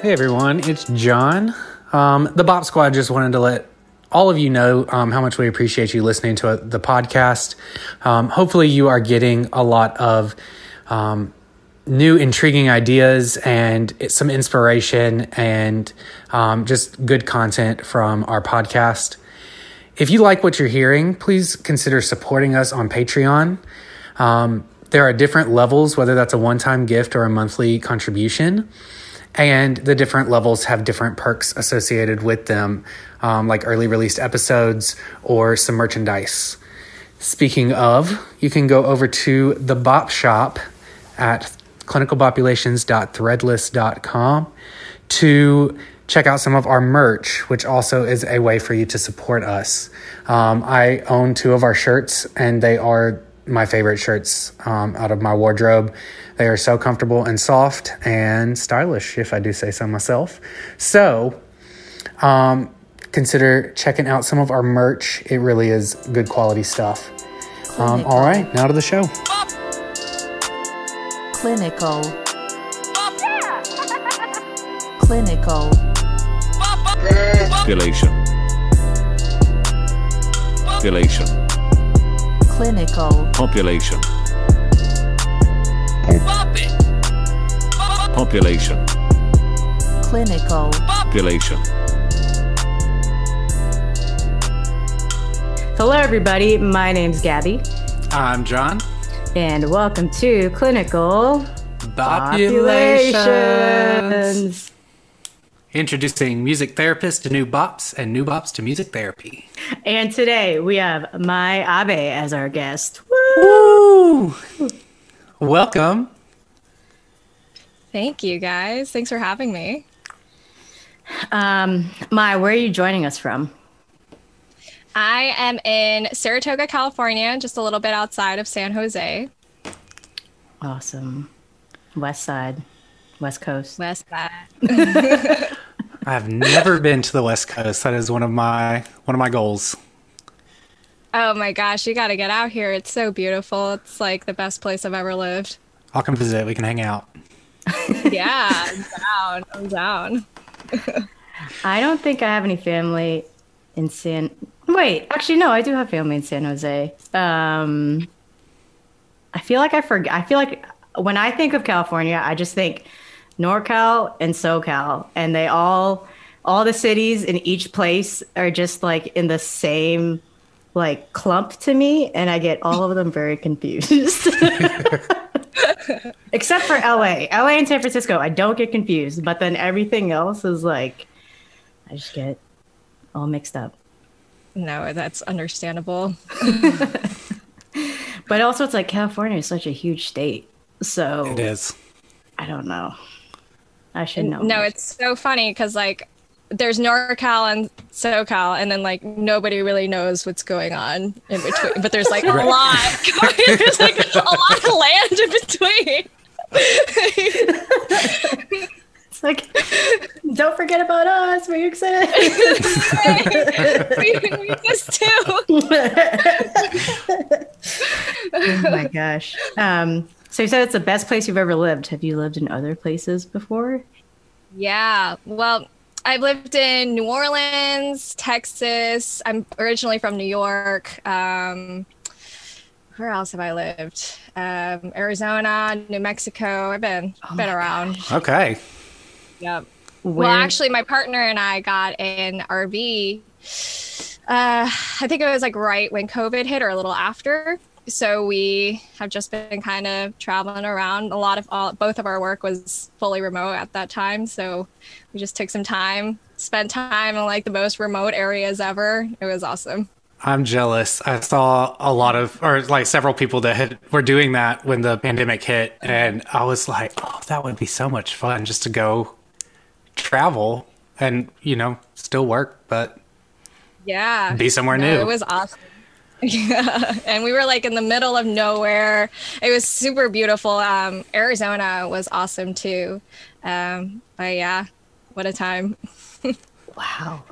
Hey everyone, it's John. Um, the Bop Squad just wanted to let all of you know um, how much we appreciate you listening to the podcast. Um, hopefully, you are getting a lot of um, new, intriguing ideas and some inspiration and um, just good content from our podcast. If you like what you're hearing, please consider supporting us on Patreon. Um, there are different levels, whether that's a one time gift or a monthly contribution. And the different levels have different perks associated with them, um, like early released episodes or some merchandise. Speaking of, you can go over to the Bop Shop at clinicalpopulations.threadless.com to check out some of our merch, which also is a way for you to support us. Um, I own two of our shirts, and they are my favorite shirts um, out of my wardrobe. They are so comfortable and soft and stylish, if I do say so myself. So, um, consider checking out some of our merch. It really is good quality stuff. Um, all right, now to the show. Clinical. Clinical. Population. Population. Clinical. Population. Population. Clinical. Population. Hello, everybody. My name's Gabby, I'm John. and welcome to Clinical Populations. Introducing music therapists to new bops and new bops to music therapy. And today we have Mai Abe as our guest. Woo! Welcome. Thank you guys. Thanks for having me. Um, Mai, where are you joining us from? I am in Saratoga, California, just a little bit outside of San Jose, Awesome. West Side, West Coast. West Side. I've never been to the West Coast. That is one of my one of my goals. Oh my gosh, you got to get out here. It's so beautiful. It's like the best place I've ever lived. I'll come visit. We can hang out. Yeah, I'm down. I'm down. I don't think I have any family in San. Wait, actually, no, I do have family in San Jose. Um, I feel like I forget. I feel like when I think of California, I just think NorCal and SoCal, and they all, all the cities in each place are just like in the same like clump to me, and I get all of them very confused. Except for LA. LA and San Francisco, I don't get confused, but then everything else is like I just get all mixed up. No, that's understandable. But also, it's like California is such a huge state. So It is. I don't know. I should know. No, it's so funny because like there's NorCal and SoCal, and then like nobody really knows what's going on in between. But there's like a lot. there's like a lot of land in between. It's like, don't forget about us. We're excited. we, we missed too. oh my gosh. Um, so you said it's the best place you've ever lived. Have you lived in other places before? Yeah. Well, I've lived in New Orleans, Texas. I'm originally from New York. Um, where else have I lived? Um, Arizona, New Mexico. I've been been around. Okay. Yep. Where, Well, actually, my partner and I got an RV. Uh, I think it was like right when COVID hit or a little after. So we have just been kind of traveling around. A lot of all, both of our work was fully remote at that time. So we just took some time, spent time in like the most remote areas ever. It was awesome. I'm jealous. I saw a lot of, or like several people that had, were doing that when the pandemic hit, and I was like, "Oh, that would be so much fun just to go travel and you know still work, but Yeah. be somewhere No, new." It was awesome. Yeah, and we were like in the middle of nowhere. It was super beautiful. Um, Arizona was awesome too. Um, but yeah, what a time. wow.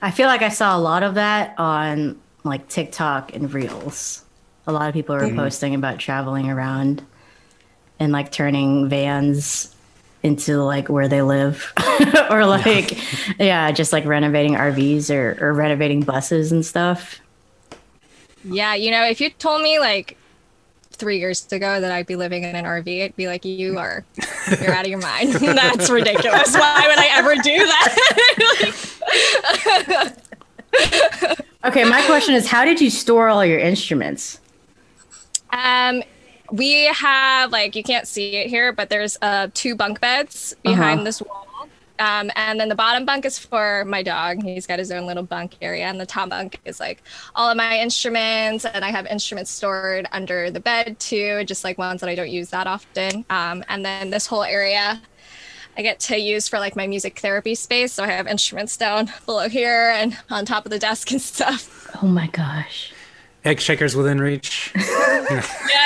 I feel like I saw a lot of that on like TikTok and Reels. A lot of people were posting about traveling around and like turning vans into like where they live or like yeah just like renovating rvs or, or renovating buses and stuff Yeah, you know, if you told me like three years ago that I'd be living in an RV, I'd be like, you are, you're out of your mind. That's ridiculous. Why would I ever do that? okay my question is how did you store all your instruments um, we have like you can't see it here, but there's uh two bunk beds behind Uh-huh. this wall. Um, and then the bottom bunk is for my dog. He's got his own little bunk area, and the top bunk is like all of my instruments. And I have instruments stored under the bed too, just like ones that I don't use that often. Um, and then this whole area I get to use for like my music therapy space. So I have instruments down below here and on top of the desk and stuff. oh my gosh Egg shakers within reach. Yeah,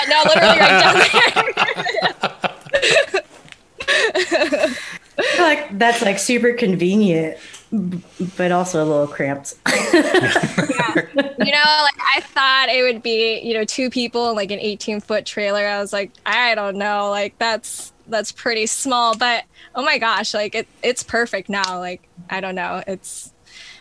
no, literally right down there. I feel like that's like super convenient but also a little cramped you know, like I thought it would be, you know, two people in like an 18 foot trailer. I was like, I don't know, like that's that's pretty small, but oh my gosh, like it it's perfect now. Like I don't know, it's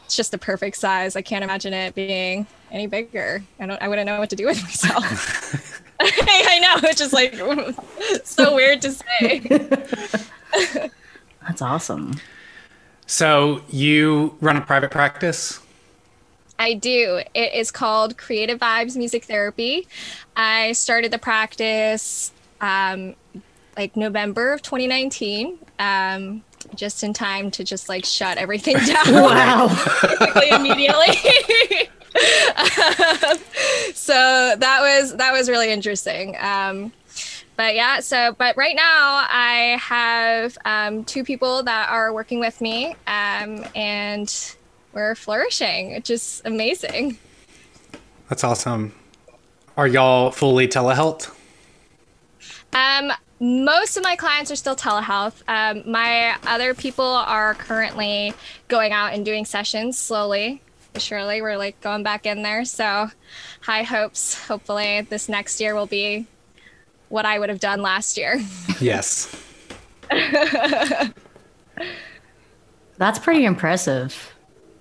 it's just the perfect size. I can't imagine it being any bigger. I don't I wouldn't know what to do with myself. I know, it's just like so weird to say. That's awesome So you run a private practice? I do. It is called Creative Vibes Music Therapy. I started the practice um, like November of 2019, um, just in time to just like shut everything down wow basically immediately. Um, so that was that was really interesting. Um, but yeah, so but right now I have um, two people that are working with me, um, and we're flourishing, which is amazing. That's awesome. Are y'all fully telehealth? Um, most of my clients are still telehealth. Um, my other people are currently going out and doing sessions slowly. but Surely, we're like going back in there. So, high hopes. Hopefully, this next year will be what I would have done last year. Yes. That's pretty impressive.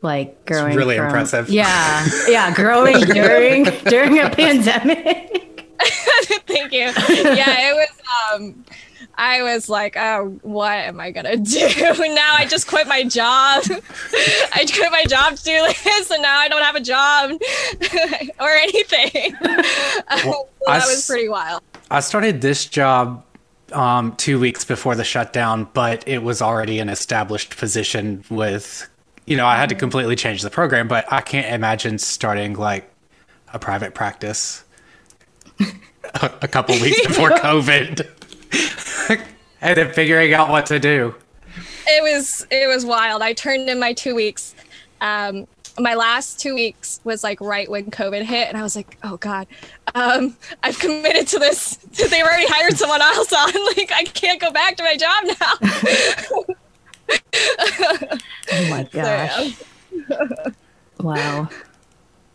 Like growing. really from- impressive. Yeah, yeah, growing during during a pandemic. Thank you. Yeah, it was. Um, I was like, oh, what am I gonna do now? I just quit my job. I quit my job to do this, and now I don't have a job or anything. so I that was s- pretty wild. I started this job um, two weeks before the shutdown, but it was already an established position with, you know, I had to completely change the program, but I can't imagine starting like a private practice a, a couple weeks before COVID and then figuring out what to do. It was it was wild. I turned in my two weeks. Um, my last two weeks was like right when COVID hit, and I was like, oh god, um, I've committed to this. They've already hired someone else on. Like I can't go back to my job now. Oh my gosh! Wow. Well,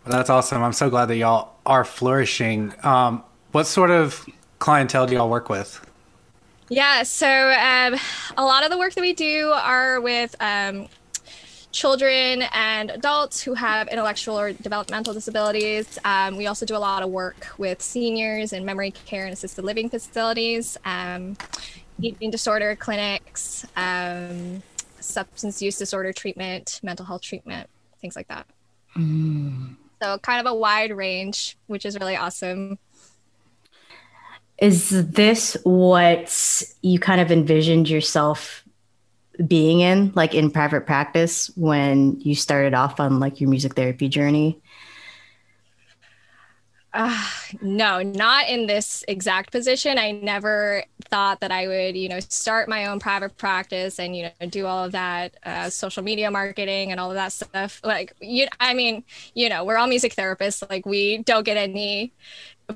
that's awesome. I'm so glad that y'all are flourishing. Um, what sort of clientele do y'all work with? Yeah, so um, a lot of the work that we do are with um, children and adults who have intellectual or developmental disabilities. Um, we also do a lot of work with seniors in memory care and assisted living facilities, um, eating disorder clinics, um, substance use disorder treatment, mental health treatment, things like that. So, kind of a wide range, which is really awesome. Is this what you kind of envisioned yourself being in, like in private practice, when you started off on like your music therapy journey? Uh, no, not in this exact position. I never thought that I would, you know, start my own private practice and, you know, do all of that uh, social media marketing and all of that stuff. Like, you, I mean, you know, we're all music therapists. Like, we don't get any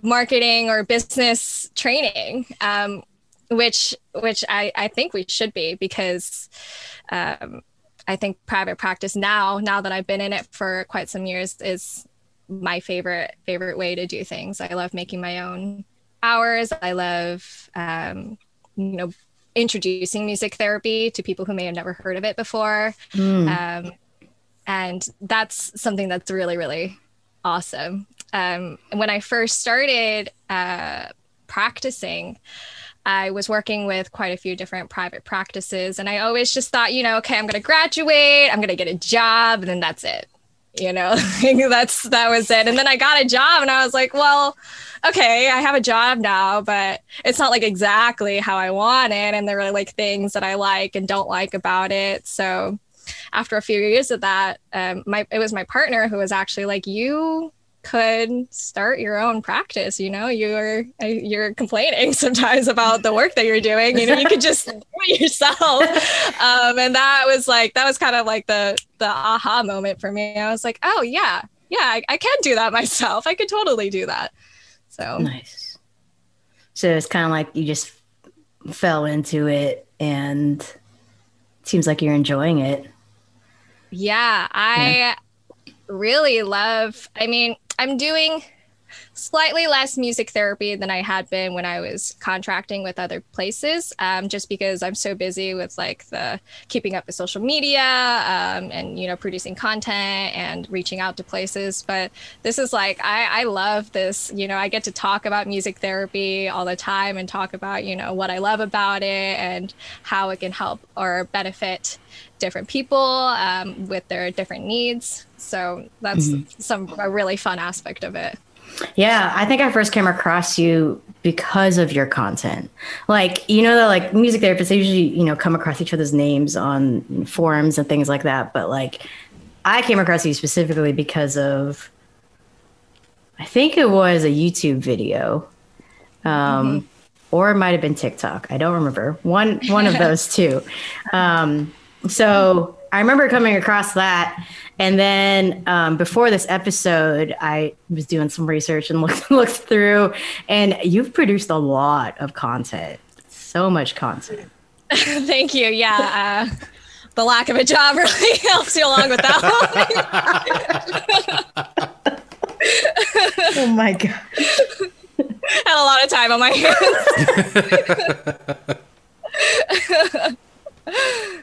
marketing or business training, um, which, which I, I think we should be because, um, I think private practice now, now that I've been in it for quite some years, is my favorite favorite way to do things. I love making my own hours. I love um, you know introducing music therapy to people who may have never heard of it before. Mm. Um, and that's something that's really, really awesome. Um, when I first started uh, practicing, I was working with quite a few different private practices, and I always just thought, you know, okay, I'm going to graduate, I'm going to get a job, and then that's it. You know, that's that was it. And then I got a job, and I was like, well, okay, I have a job now, but it's not like exactly how I want it, and there are like things that I like and don't like about it. So after a few years of that, um, my it was my partner who was actually like, you could start your own practice you know? You're uh, you're complaining sometimes about the work that you're doing you know? You could just do it yourself. Um, and that was like that was kind of like the the aha moment for me. I was like oh yeah. Yeah I, I can do that myself. I could totally do that. So. Nice. So it's kind of like you just fell into it and it seems like you're enjoying it. Yeah, I really love. I mean, I'm doing slightly less music therapy than I had been when I was contracting with other places, um, just because I'm so busy with like the keeping up with social media um, and you know producing content and reaching out to places. But this is like I, I love this. You know, I get to talk about music therapy all the time and talk about you know what I love about it and how it can help or benefit different people um, with their different needs. So that's some a really fun aspect of it. Yeah, I think I first came across you because of your content. Like, you know, that like music therapists they usually, you know, come across each other's names on forums and things like that. But like, I came across you specifically because of, I think it was a YouTube video, um, or it might have been TikTok. I don't remember one one of those two. Um, so I remember coming across that, and then um, before this episode, I was doing some research and looked looked through, and you've produced a lot of content, so much content. Thank you. Yeah. Uh, the lack of a job really helps you along with that. Oh my god! Had a lot of time on my hands.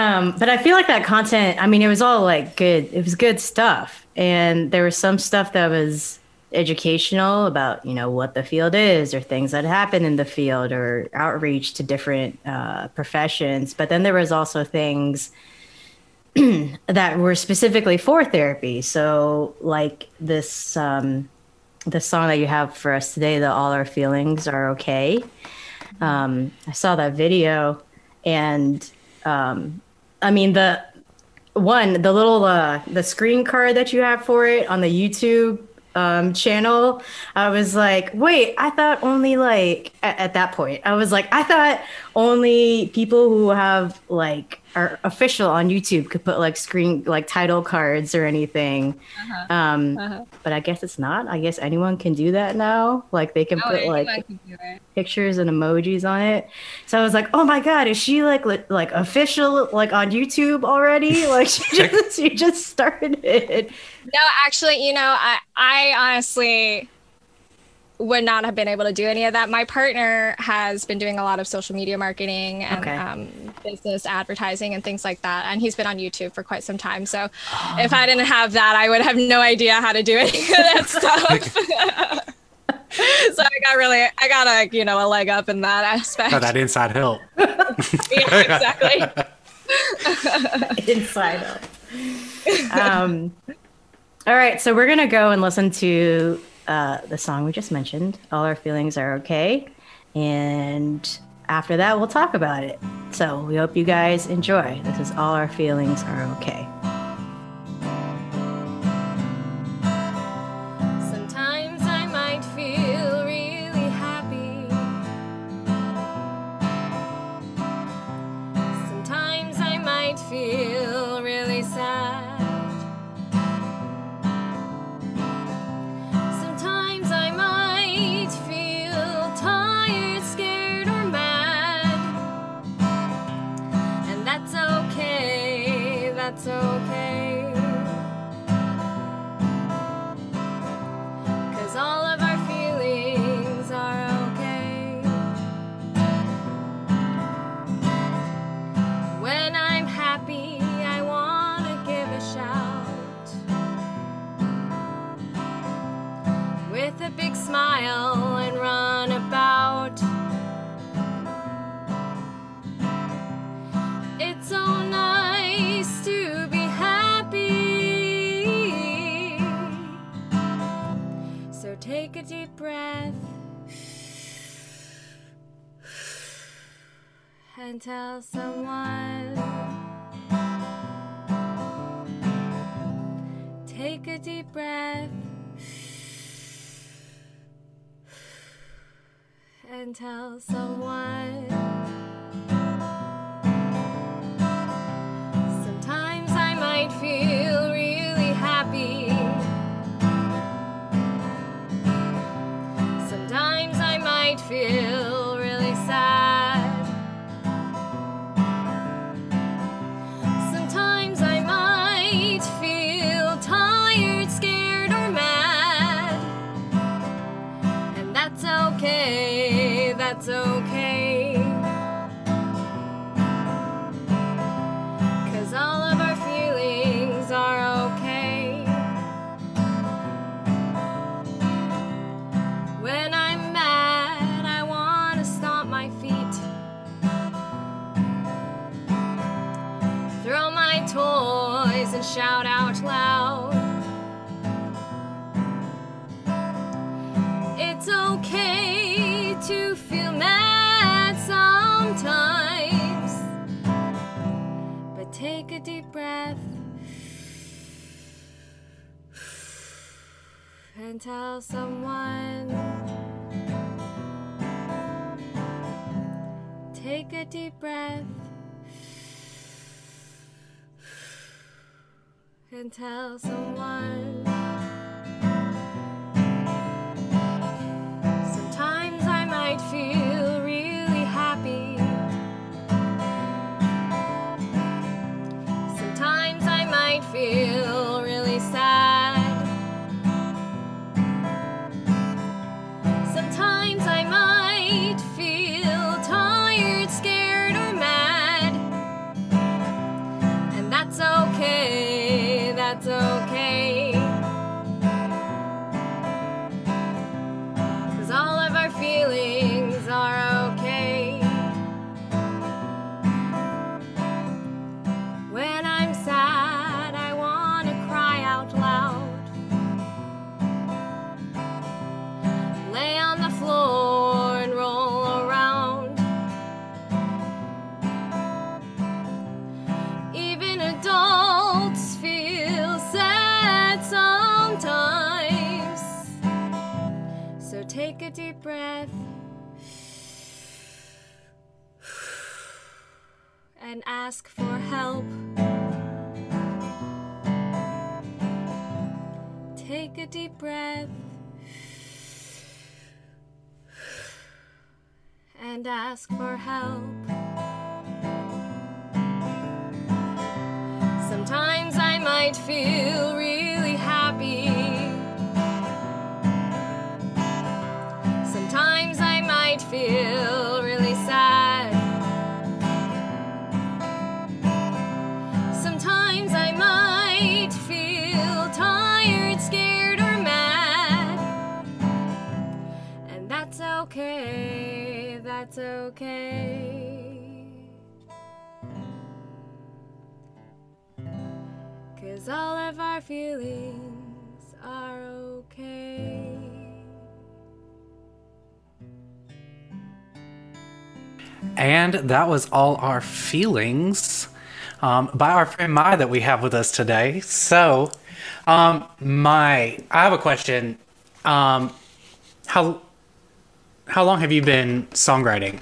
Um, but I feel like that content. I mean, it was all like good. It was good stuff, and there was some stuff that was educational about you know what the field is or things that happen in the field or outreach to different uh, professions. But then there was also things that were specifically for therapy. So like this, um, the song that you have for us today, the "All Our Feelings Are Okay." Um, I saw that video, and um, I mean the one, the little uh, the screen card that you have for it on the YouTube um, channel. I was like, wait, I thought only like at, at that point, I was like, I thought only people who have like are official on YouTube could put like screen like title cards or anything. Um, Uh-huh. But I guess it's not. I guess anyone can do that now. Like they can Oh, put like pictures and emojis on it. So I was like, "Oh my god, is she like li- like official like on YouTube already? Like she just she just started it." No, actually, you know, I, I honestly would not have been able to do any of that. My partner has been doing a lot of social media marketing and Okay. um, business advertising and things like that. And he's been on YouTube for quite some time. So if I didn't have that, I would have no idea how to do any of that stuff. so I got really, I got a, you know, a leg up in that aspect. Oh, that inside help. yeah, exactly. Inside out. Um, all right, so we're gonna go and listen to uh, the song we just mentioned. All our feelings are okay, and after that, we'll talk about it. So we hope you guys enjoy. This is all our feelings are okay. Tell someone. Take a deep breath and tell someone. That's okay, that's okay. Breath and tell someone. Take a deep breath and tell someone. Sometimes I might feel feel and ask for help. Sometimes I might feel all of our feelings are okay. And that was all our feelings um, by our friend Mai that we have with us today. So, um, Mai, I have a question. Um, how how long have you been songwriting?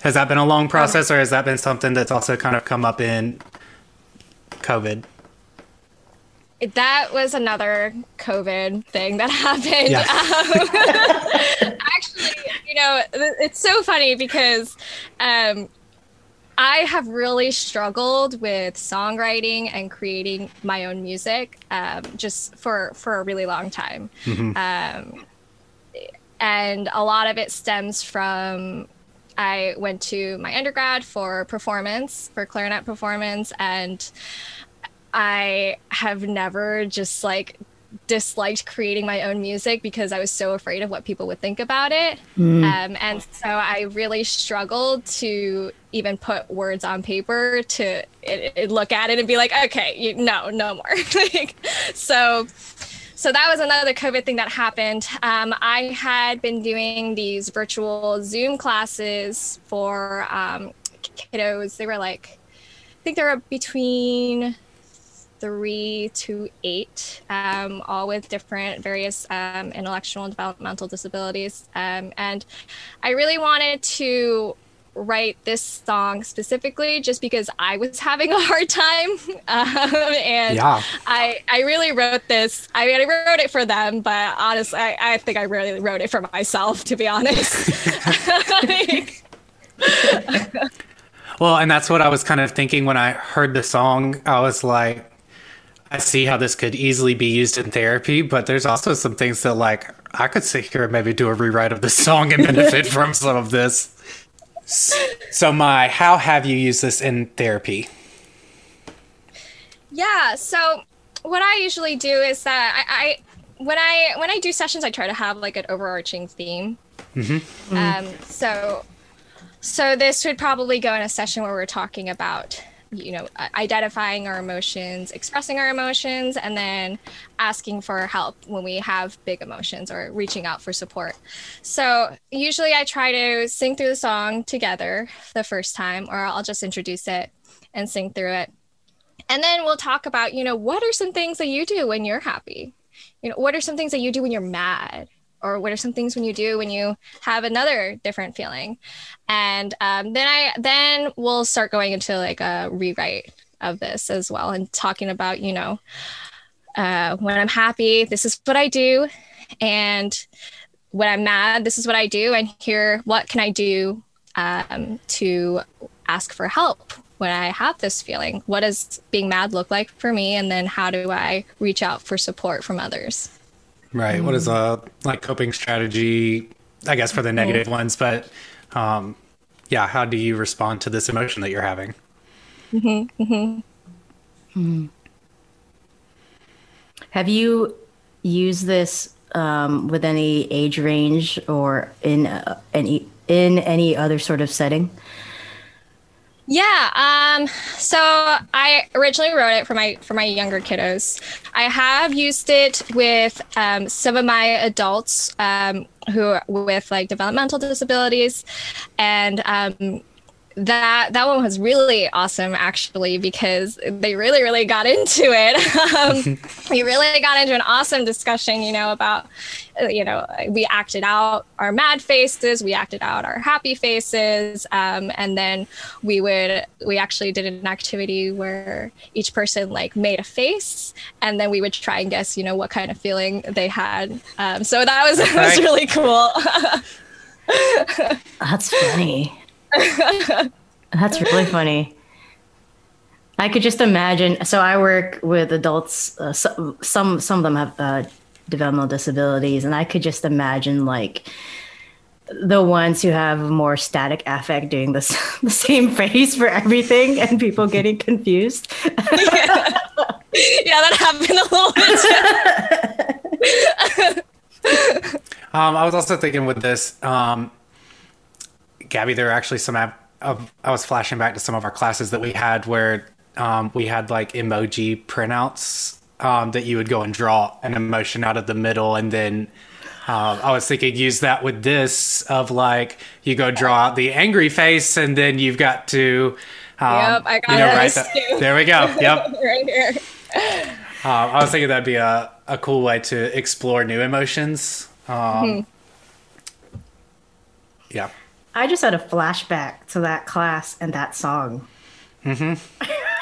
Has that been a long process, or has that been something that's also kind of come up in COVID? That was another COVID thing that happened. Yeah. Um, actually, you know, it's so funny because um, I have really struggled with songwriting and creating my own music um, just for for a really long time. Um, and a lot of it stems from I went to my undergrad for performance, for clarinet performance, and I have never just like disliked creating my own music because I was so afraid of what people would think about it. Um, and so I really struggled to even put words on paper to it, it- look at it and be like, okay, you, no, no more. like, so so that was another COVID thing that happened. Um, I had been doing these virtual Zoom classes for um, kiddos. They were like, I think they were between three to eight, um, all with different various um, intellectual and developmental disabilities. Um, and I really wanted to write this song specifically just because I was having a hard time. Um, and Yeah. I, I really wrote this. I mean, I wrote it for them, but honestly, I, I think I really wrote it for myself, to be honest. Like, Well, and that's what I was kind of thinking when I heard the song. I was like, I see how this could easily be used in therapy, but there's also some things that, like, I could sit here and maybe do a rewrite of the song and benefit from some of this. So, Mai, how have you used this in therapy? Yeah. So what I usually do is that I, I when I when I do sessions, I try to have like an overarching theme. Um, so so this would probably go in a session where we're talking about you know identifying our emotions expressing our emotions and then asking for help when we have big emotions or reaching out for support. So usually i try to sing through the song together the first time or i'll just introduce it and sing through it. And then we'll talk about you know what are some things that you do when you're happy? You know what are some things that you do when you're mad or what are some things when you do when you have another different feeling and um, then i then we'll start going into like a rewrite of this as well and talking about you know uh, when i'm happy this is what i do and when i'm mad this is what i do and here what can i do um, to ask for help when I have this feeling. What does being mad look like for me? And then how do I reach out for support from others? Right. What is a like coping strategy? I guess for the negative ones, but um, yeah, how do you respond to this emotion that you're having? mm-hmm. Mm-hmm. Have you used this um, with any age range or in uh, any in any other sort of setting? Yeah. Um, so I originally wrote it for my for my younger kiddos. I have used it with um, some of my adults um, who with like developmental disabilities, and um, that that one was really awesome actually because they really really got into it. um, we really got into an awesome discussion, you know, about uh, you know we acted out our mad faces, we acted out our happy faces, um, and then we would we actually did an activity where each person like made a face, and then we would try and guess, you know, what kind of feeling they had. Um, so that was that was really cool. That's funny. That's really funny. I could just imagine. So I work with adults. Uh, some some some of them have uh, developmental disabilities, and I could just imagine like the ones who have more static affect doing this the same face for everything, and people getting confused. yeah, that happened a little bit. Um, I was also thinking with this, um, Gabby, there are actually some. App, uh, I was flashing back to some of our classes that we had where um, we had like emoji printouts um, that you would go and draw an emotion out of the middle, and then um, I was thinking use that with this of like you go draw out the angry face, and then you've got to. Um, Yep, I got you know, that- Too. There we go. Yep. right here. Um, I was thinking that'd be a, a cool way to explore new emotions. Um, Yeah. I just had a flashback to that class and that song. Mm-hmm.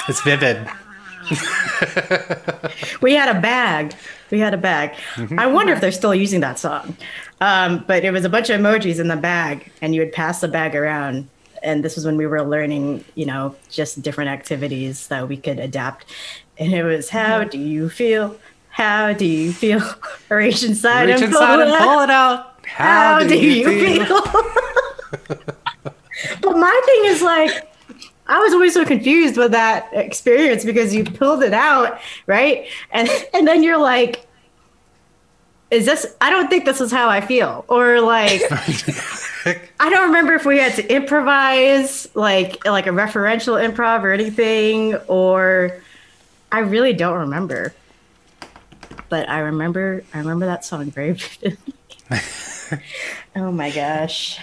It's vivid. We had a bag. We had a bag. I wonder if they're still using that song. Um, but it was a bunch of emojis in the bag, and you would pass the bag around. And this was when we were learning, you know, just different activities that we could adapt. And it was, how do you feel? How do you feel? Reach inside Reach and inside pull and pull it out. How, do, you feel? but my thing is like, I was always so confused with that experience because you pulled it out, right? And and then you're like, is this I don't think this is how I feel. Or like I don't remember if we had to improvise like like a referential improv or anything, or I really don't remember. but I remember I remember that song very vividly. oh my gosh.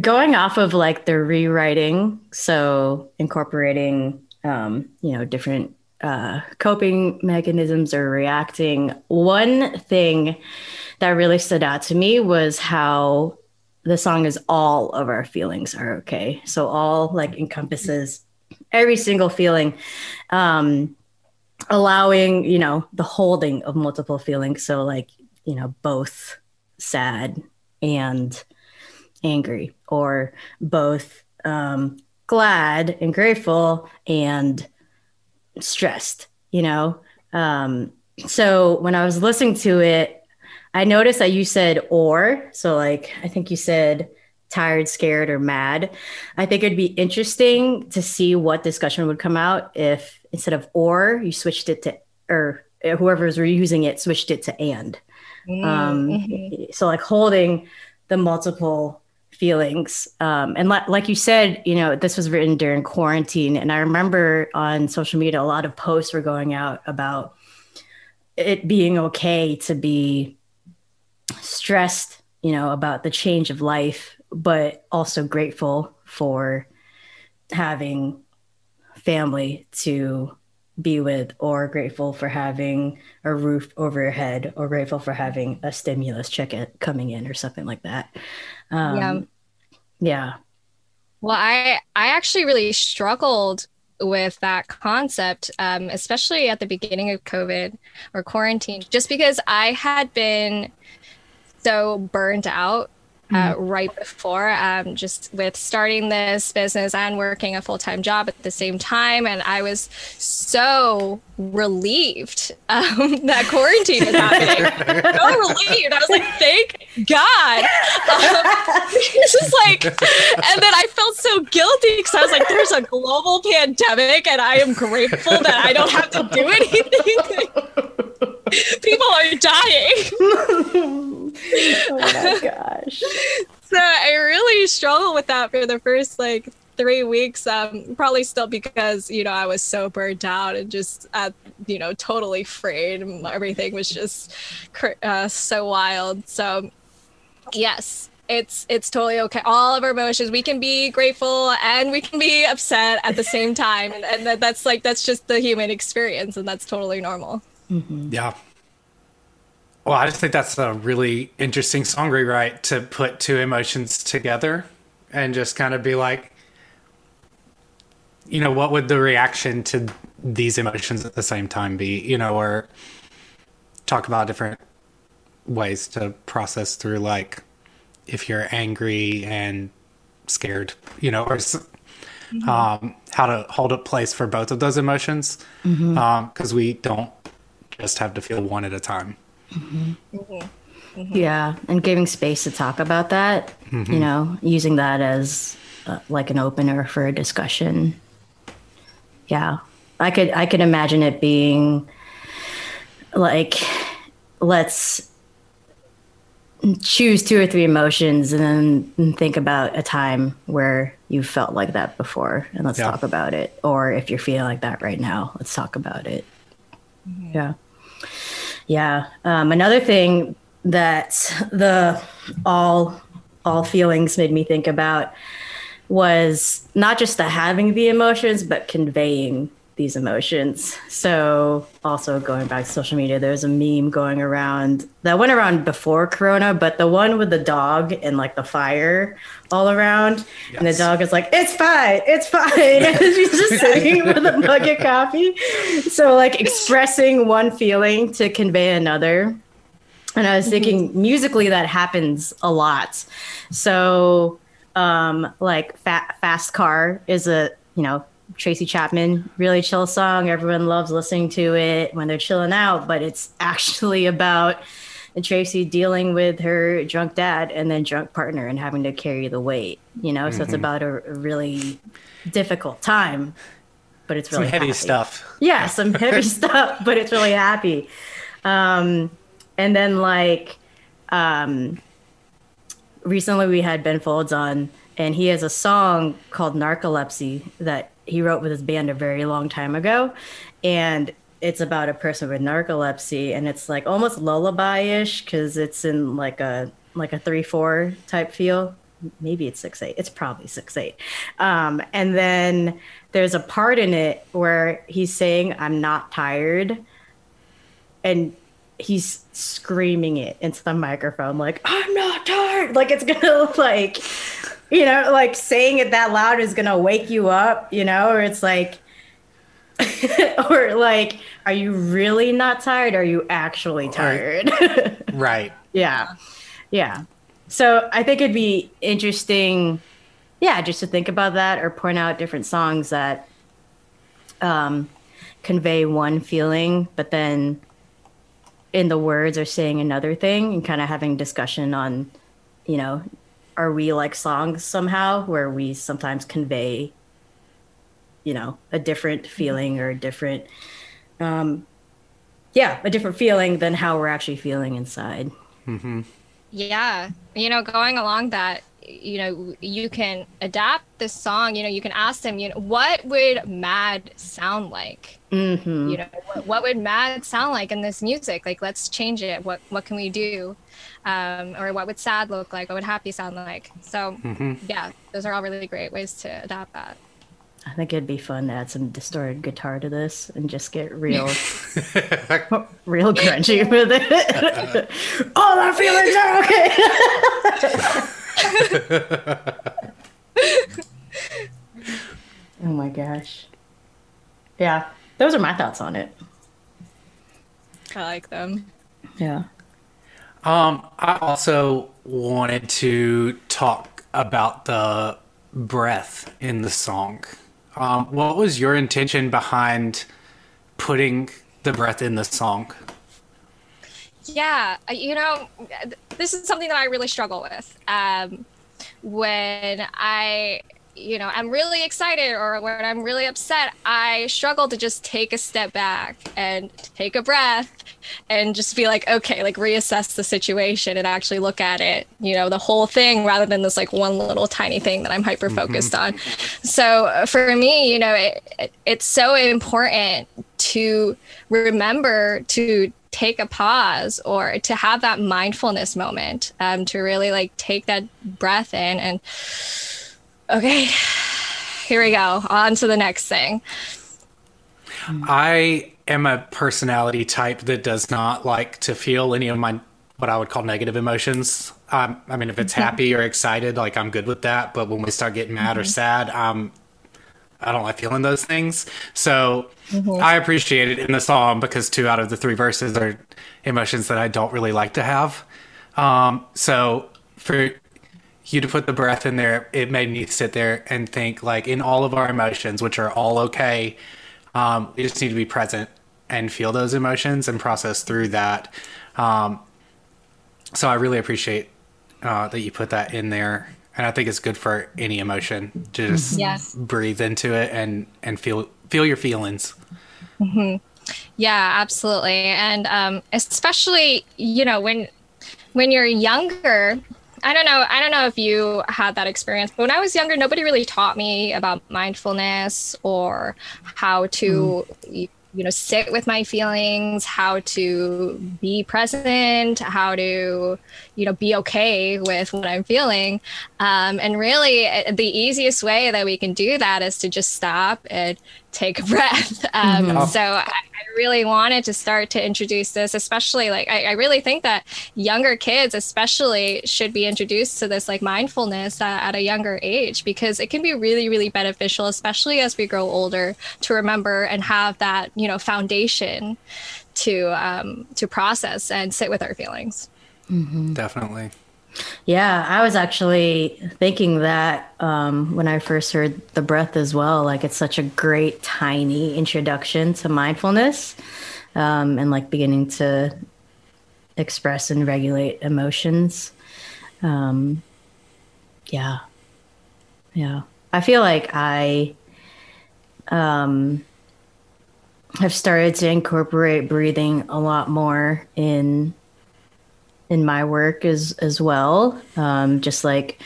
Going off of like the rewriting, so incorporating um, you know, different uh, coping mechanisms or reacting. One thing that really stood out to me was how the song is all of our feelings are okay. So all like encompasses every single feeling, um, allowing you know the holding of multiple feelings. So like you know both sad and angry, or both um, glad and grateful and stressed. You know. Um, so when I was listening to it, I noticed that you said or. So, like, I think you said tired, scared, or mad. I think it'd be interesting to see what discussion would come out if instead of or, you switched it to, or whoever's reusing it switched it to and. Um, so, like, holding the multiple feelings. Um, and li- like you said, you know, this was written during quarantine. And I remember on social media, a lot of posts were going out about it being okay to be stressed, you know, about the change of life, but also grateful for having family to be with, or grateful for having a roof over your head, or grateful for having a stimulus check coming in, or something like that. Um, Yeah. yeah. Well, I I actually really struggled with that concept, um, especially at the beginning of COVID or quarantine, just because I had been so burned out uh, right before, um, just with starting this business and working a full time job at the same time, and I was so relieved um, that quarantine was happening. so relieved. I was like, thank God. Um, is like, and then I felt so guilty because I was like, there's a global pandemic, and I am grateful that I don't have to do anything. People are dying. Oh my gosh. So I really struggled with that for the first like three weeks. Um, probably still because you know I was so burnt out and just uh, you know totally frayed. Everything was just cr- uh, so wild. So yes. It's it's totally okay. All of our emotions, we can be grateful and we can be upset at the same time, and, and that, that's like that's just the human experience, and that's totally normal. Mm-hmm. Yeah. Well, I just think that's a really interesting song rewrite to put two emotions together and just kind of be like, you know, what would the reaction to these emotions at the same time be? You know, or talk about different ways to process through, like, if you're angry and scared, you know, or s- mm-hmm. um, how to hold a place for both of those emotions. Mm-hmm. Um, because we don't just have to feel one at a time. Mm-hmm. Mm-hmm. Yeah, and giving space to talk about that, mm-hmm. you know, using that as uh, like an opener for a discussion. Yeah, I could I could imagine it being like let's choose two or three emotions and then think about a time where you felt like that before and let's Yeah. talk about it. Or if you're feeling like that right now let's talk about it. Yeah yeah um, another thing that the all all feelings made me think about was not just the having the emotions but conveying these emotions. So also going back to social media there's a meme going around that went around before corona but the one with the dog and like the fire all around. And the dog is like it's fine it's fine. And she's just sitting with a mug of coffee. So like expressing one feeling to convey another. And I was thinking musically that happens a lot. So, um, like fa- Fast Car is a, you know, Tracy Chapman, really chill song. Everyone loves listening to it when they're chilling out, but it's actually about Tracy dealing with her drunk dad and then drunk partner and having to carry the weight, you know? So it's about a, really difficult time, but it's Some heavy happy stuff. yeah, some heavy stuff, but it's really happy. Um, and then like um, recently we had Ben Folds on, and he has a song called Narcolepsy that he wrote with his band a very long time ago, and it's about a person with narcolepsy and it's like almost lullaby-ish because it's in like a like a three four type feel. Maybe it's six eight. It's probably six eight. Um, and then there's a part in it where he's saying i'm not tired and he's screaming it into the microphone like i'm not tired. Like it's gonna like you know like saying it that loud is gonna wake you up you know or it's like or like are you really not tired? Are you actually tired? Right. yeah. Yeah. So i think it'd be interesting yeah just to think about that or point out different songs that um convey one feeling but then in the words are saying another thing and kind of having discussion on you know are we like songs somehow where we sometimes convey you know a different feeling or a different um yeah a different feeling than how we're actually feeling inside Yeah. You know, going along that, you know, you can adapt this song, you know, you can ask them, you know, what would mad sound like? hmm You know, what, what would mad sound like in this music? Like, let's change it. What what can we do? Um, or what would sad look like? What would happy sound like? So, yeah, those are all really great ways to adapt that. I think it'd be fun to add some distorted guitar to this and just get real real grungy with it. All our feelings are okay. Oh my gosh. Yeah those are my thoughts on it. I like them. yeah. Um, I also wanted to talk about the breath in the song. Um, what was your intention behind putting the breath in the song? Yeah, uh, you know, this is something that I really struggle with. Um, when I, you know, I'm really excited or when I'm really upset, I struggle to just take a step back and take a breath and just be like, okay, like reassess the situation and actually look at it, you know, the whole thing rather than this like one little tiny thing that I'm hyper focused on. So uh, for me, you know, it, it, it's so important to remember to take a pause or to have that mindfulness moment um, to really like take that breath in and okay here we go on to the next thing I am a personality type that does not like to feel any of my what I would call negative emotions. Um, I mean, if it's happy or excited, like I'm good with that. But when we start getting mad or sad, um, I don't like feeling those things. So I appreciate it in the song because two out of the three verses are emotions that I don't really like to have. Um, so for you to put the breath in there, it made me sit there and think like in all of our emotions, which are all okay, um, we just need to be present and feel those emotions and process through that. Um, so I really appreciate uh, that you put that in there, and I think it's good for any emotion to just Yes. breathe into it and and feel feel your feelings. mm-hmm. Yeah, absolutely. And um, especially, you know, when when you're younger, I don't know, I don't know if you had that experience, but when I was younger, nobody really taught me about mindfulness or how to y- you know, sit with my feelings, how to be present, how to, you know, be okay with what I'm feeling. Um, and really, uh, the easiest way that we can do that is to just stop and take a breath. Um, So I, I really wanted to start to introduce this, especially like I, I really think that younger kids, especially, should be introduced to this like mindfulness at, at a younger age because it can be really, really beneficial, especially as we grow older, to remember and have that you know foundation to um, to process and sit with our feelings. Definitely. Yeah, I was actually thinking that um, when I first heard the breath as well. Like, it's such a great, tiny introduction to mindfulness um, and like beginning to express and regulate emotions. Um, yeah. Yeah. I feel like I um, have started to incorporate breathing a lot more in in my work as as well. Um, just like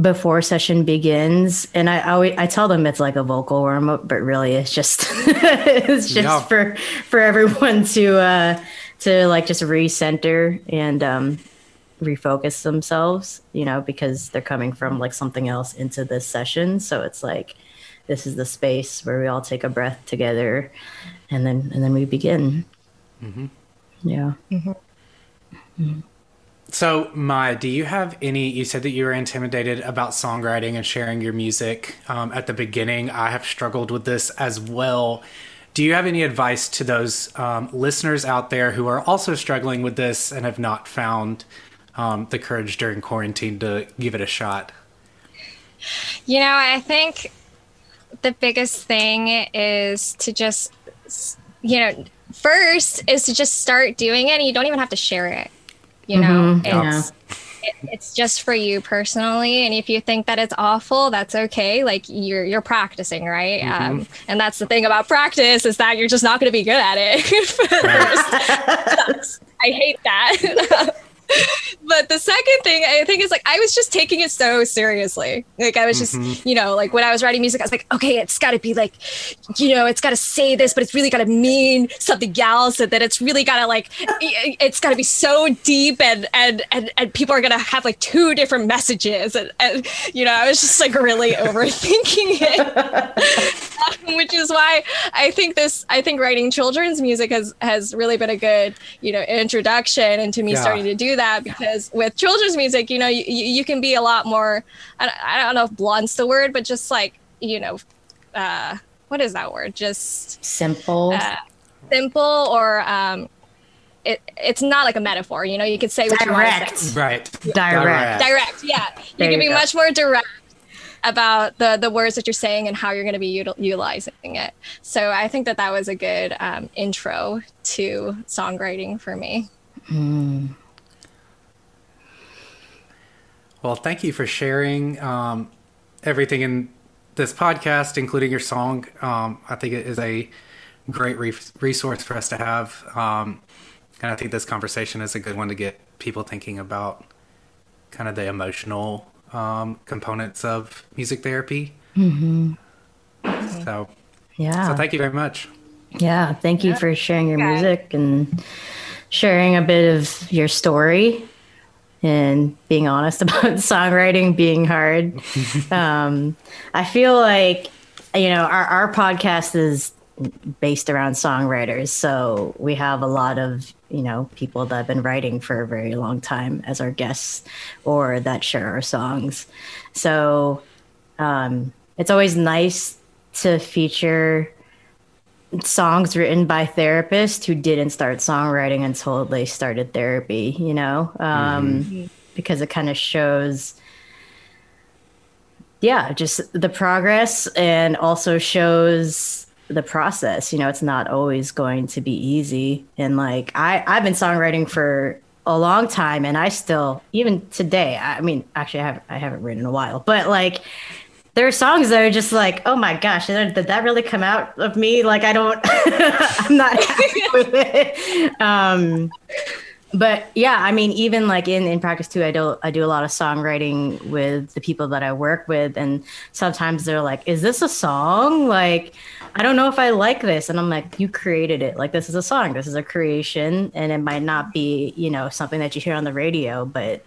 before session begins. And i always i tell them it's like a vocal warm up but really it's just it's just Yeah. for for everyone to uh to like just recenter and um refocus themselves you know because they're coming from like something else into this session. So it's like this is the space where we all take a breath together and then and then we begin. Yeah So, Mai, do you have any? You said that you were intimidated about songwriting and sharing your music um, at the beginning. I have struggled with this as well. Do you have any advice to those um, listeners out there who are also struggling with this and have not found um, the courage during quarantine to give it a shot? You know, I think the biggest thing is to just, you know, first is to just start doing it and you don't even have to share it. You know, yeah. it's, it, it's just for you personally. And if you think that it's awful, that's okay. Like you're, you're practicing, right? Um, and that's the thing about practice is that you're just not going to be good at it. I hate that. but the second thing I think is like I was just taking it so seriously. Like I was just, mm-hmm. you know, like when I was writing music, I was like, okay, it's got to be like, you know, it's got to say this, but it's really got to mean something else, and then it's really got to like, it's got to be so deep, and and and and people are gonna have like two different messages, and, and you know, I was just like really overthinking it which is why I think this I think writing children's music has has really been a good you know introduction into me Yeah. starting to do that because with children's music you know you, you can be a lot more I don't, I don't know if blunt's the word but just like you know uh what is that word? Just simple. uh, simple or um it, it's not like a metaphor you know you could say what you want to direct. say. Right. Direct. direct. Yeah. You There can you be go. much more direct about the the words that you're saying and how you're going to be util- utilizing it. So i think that that was a good um, intro to songwriting for me Well, thank you for sharing um, everything in this podcast, including your song. Um, I think it is a great re- resource for us to have. Um, and I think this conversation is a good one to get people thinking about kind of the emotional um, components of music therapy. Mm-hmm. So, yeah so thank you very much. Yeah, thank you for sharing your music and sharing a bit of your story and being honest about songwriting being hard. um, I feel like, you know, our, our podcast is based around songwriters. So we have a lot of, you know, people that have been writing for a very long time as our guests or that share our songs. So um, it's always nice to feature songs written by therapists who didn't start songwriting until they started therapy, you know, um, because it kind of shows, yeah, just the progress and also shows the process. You know, it's not always going to be easy. And like, I, I've been songwriting for a long time and I still, even today, I mean, actually, I haven't, I haven't written in a while, but like, there are songs that are just like, oh my gosh, did did that really come out of me? Like, I don't, I'm not happy with it. Um, but yeah, I mean, even like in, in practice too, I do I do a lot of songwriting with the people that I work with, and sometimes they're like, "Is this a song?" Like, I don't know if I like this, and I'm like, "You created it. Like, this is a song. This is a creation, and it might not be, you know, something that you hear on the radio, but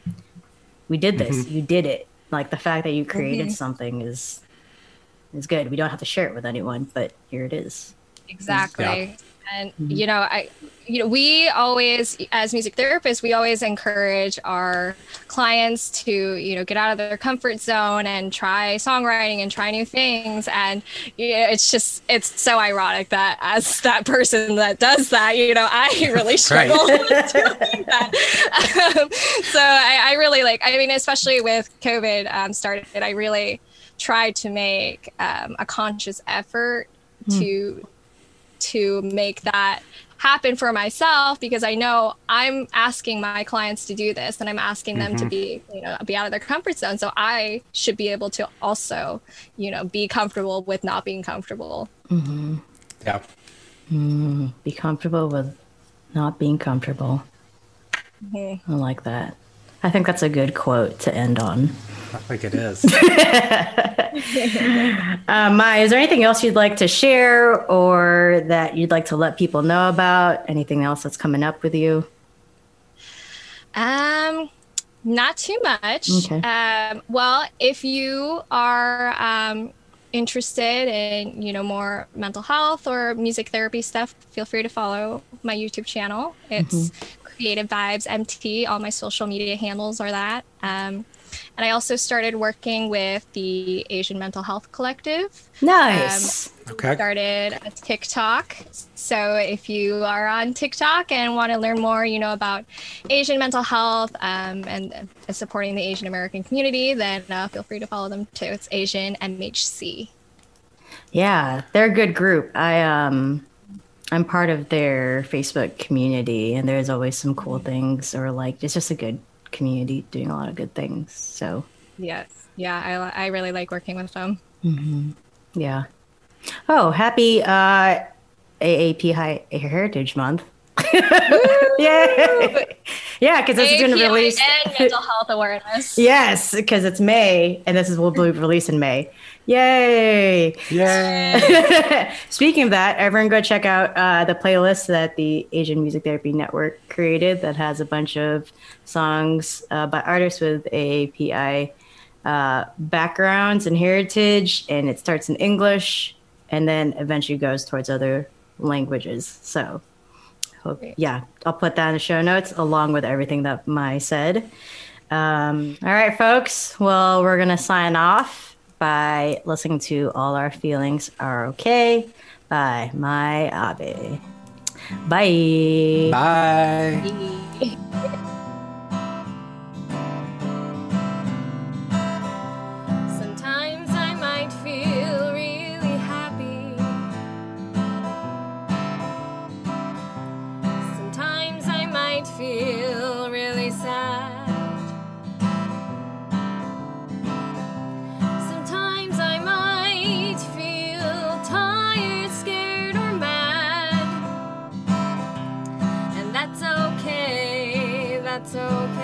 we did this. You did it. Like the fact that you mm-hmm. created something is is good. We don't have to share it with anyone, but here it is. exactly Yeah. And you know i you know we always as music therapists we always encourage our clients to you know get out of their comfort zone and try songwriting and try new things. And you know, it's just it's so ironic that as that person that does that you know i really struggle with doing that. Um, so I, I really like i mean especially with covid um, started i really tried to make um, a conscious effort to to make that happen for myself because I know I'm asking my clients to do this and I'm asking them to mm-hmm. be, you know, be out of their comfort zone. So I should be able to also, you know, be comfortable with not being comfortable. Mm-hmm. Yeah. Mm-hmm. Be comfortable with not being comfortable. I like that. I think that's a good quote to end on. I think it is. Uh, Mai, is there anything else you'd like to share or that you'd like to let people know about? Anything else that's coming up with you? Um, not too much. Okay. Um, well, if you are um, interested in you know more mental health or music therapy stuff, feel free to follow my YouTube channel. It's Creative Vibes MT. All my social media handles are that. Um, and I also started working with the Asian Mental Health Collective Nice. Okay. started a TikTok. So if you are on TikTok and want to learn more, you know, about Asian mental health um, and uh, supporting the Asian American community, then uh, feel free to follow them too. It's Asian MHC. yeah, they're a good group. I um I'm part of their Facebook community and there's always some cool things or like it's just a good community doing a lot of good things. So, Yes. Yeah, I, I really like working with them. yeah. Oh, happy uh AAPI Heritage Month. yeah. Yeah, because this is going to release. and mental health awareness. Yes, because it's May, and this is will be released in May. Yay! Yay. Speaking of that, everyone go check out uh, the playlist that the Asian Music Therapy Network created that has a bunch of songs uh, by artists with AAPI uh, backgrounds and heritage, and it starts in English and then eventually goes towards other languages. So, hope, yeah, I'll put that in the show notes along with everything that Mai said. Um, all right, folks. Well, we're going to sign off by listening to All Our Feelings Are Okay by Mai Abe. Bye. Bye. Sometimes that's okay.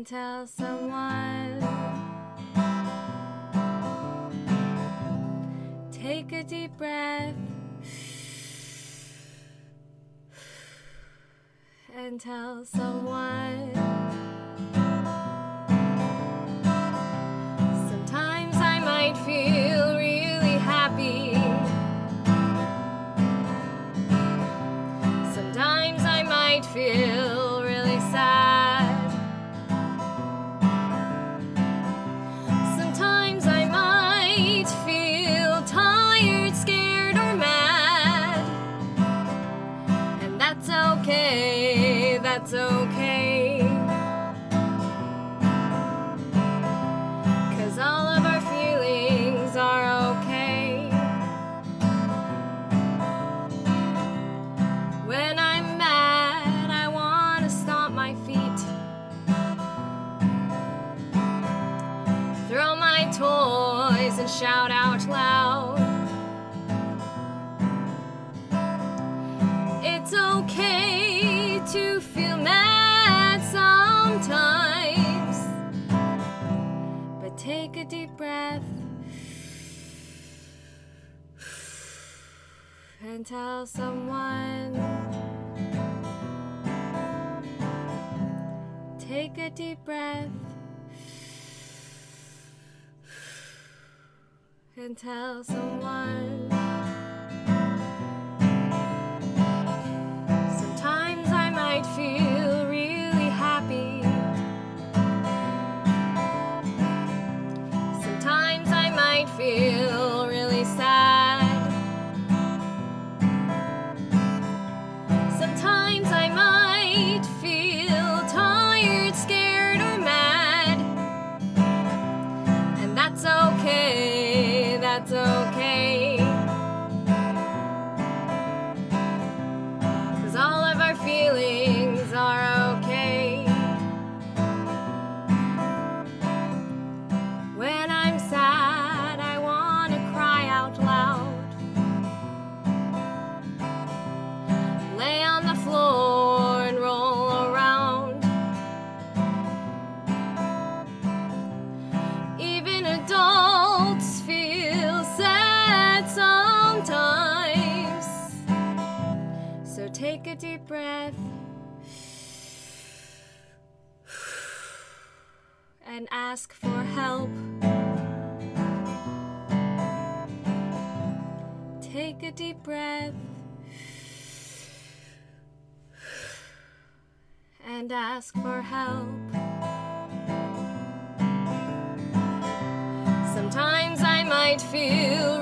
And tell someone. Take a deep breath and tell someone. That's okay. Cause all of our feelings are okay. When I'm mad, I wanna stomp my feet. Throw my toys and shout out tell someone. Take a deep breath and tell someone. Sometimes I might feel ask for help. Take a deep breath. And ask for help. Sometimes I might feel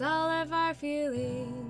All of our feelings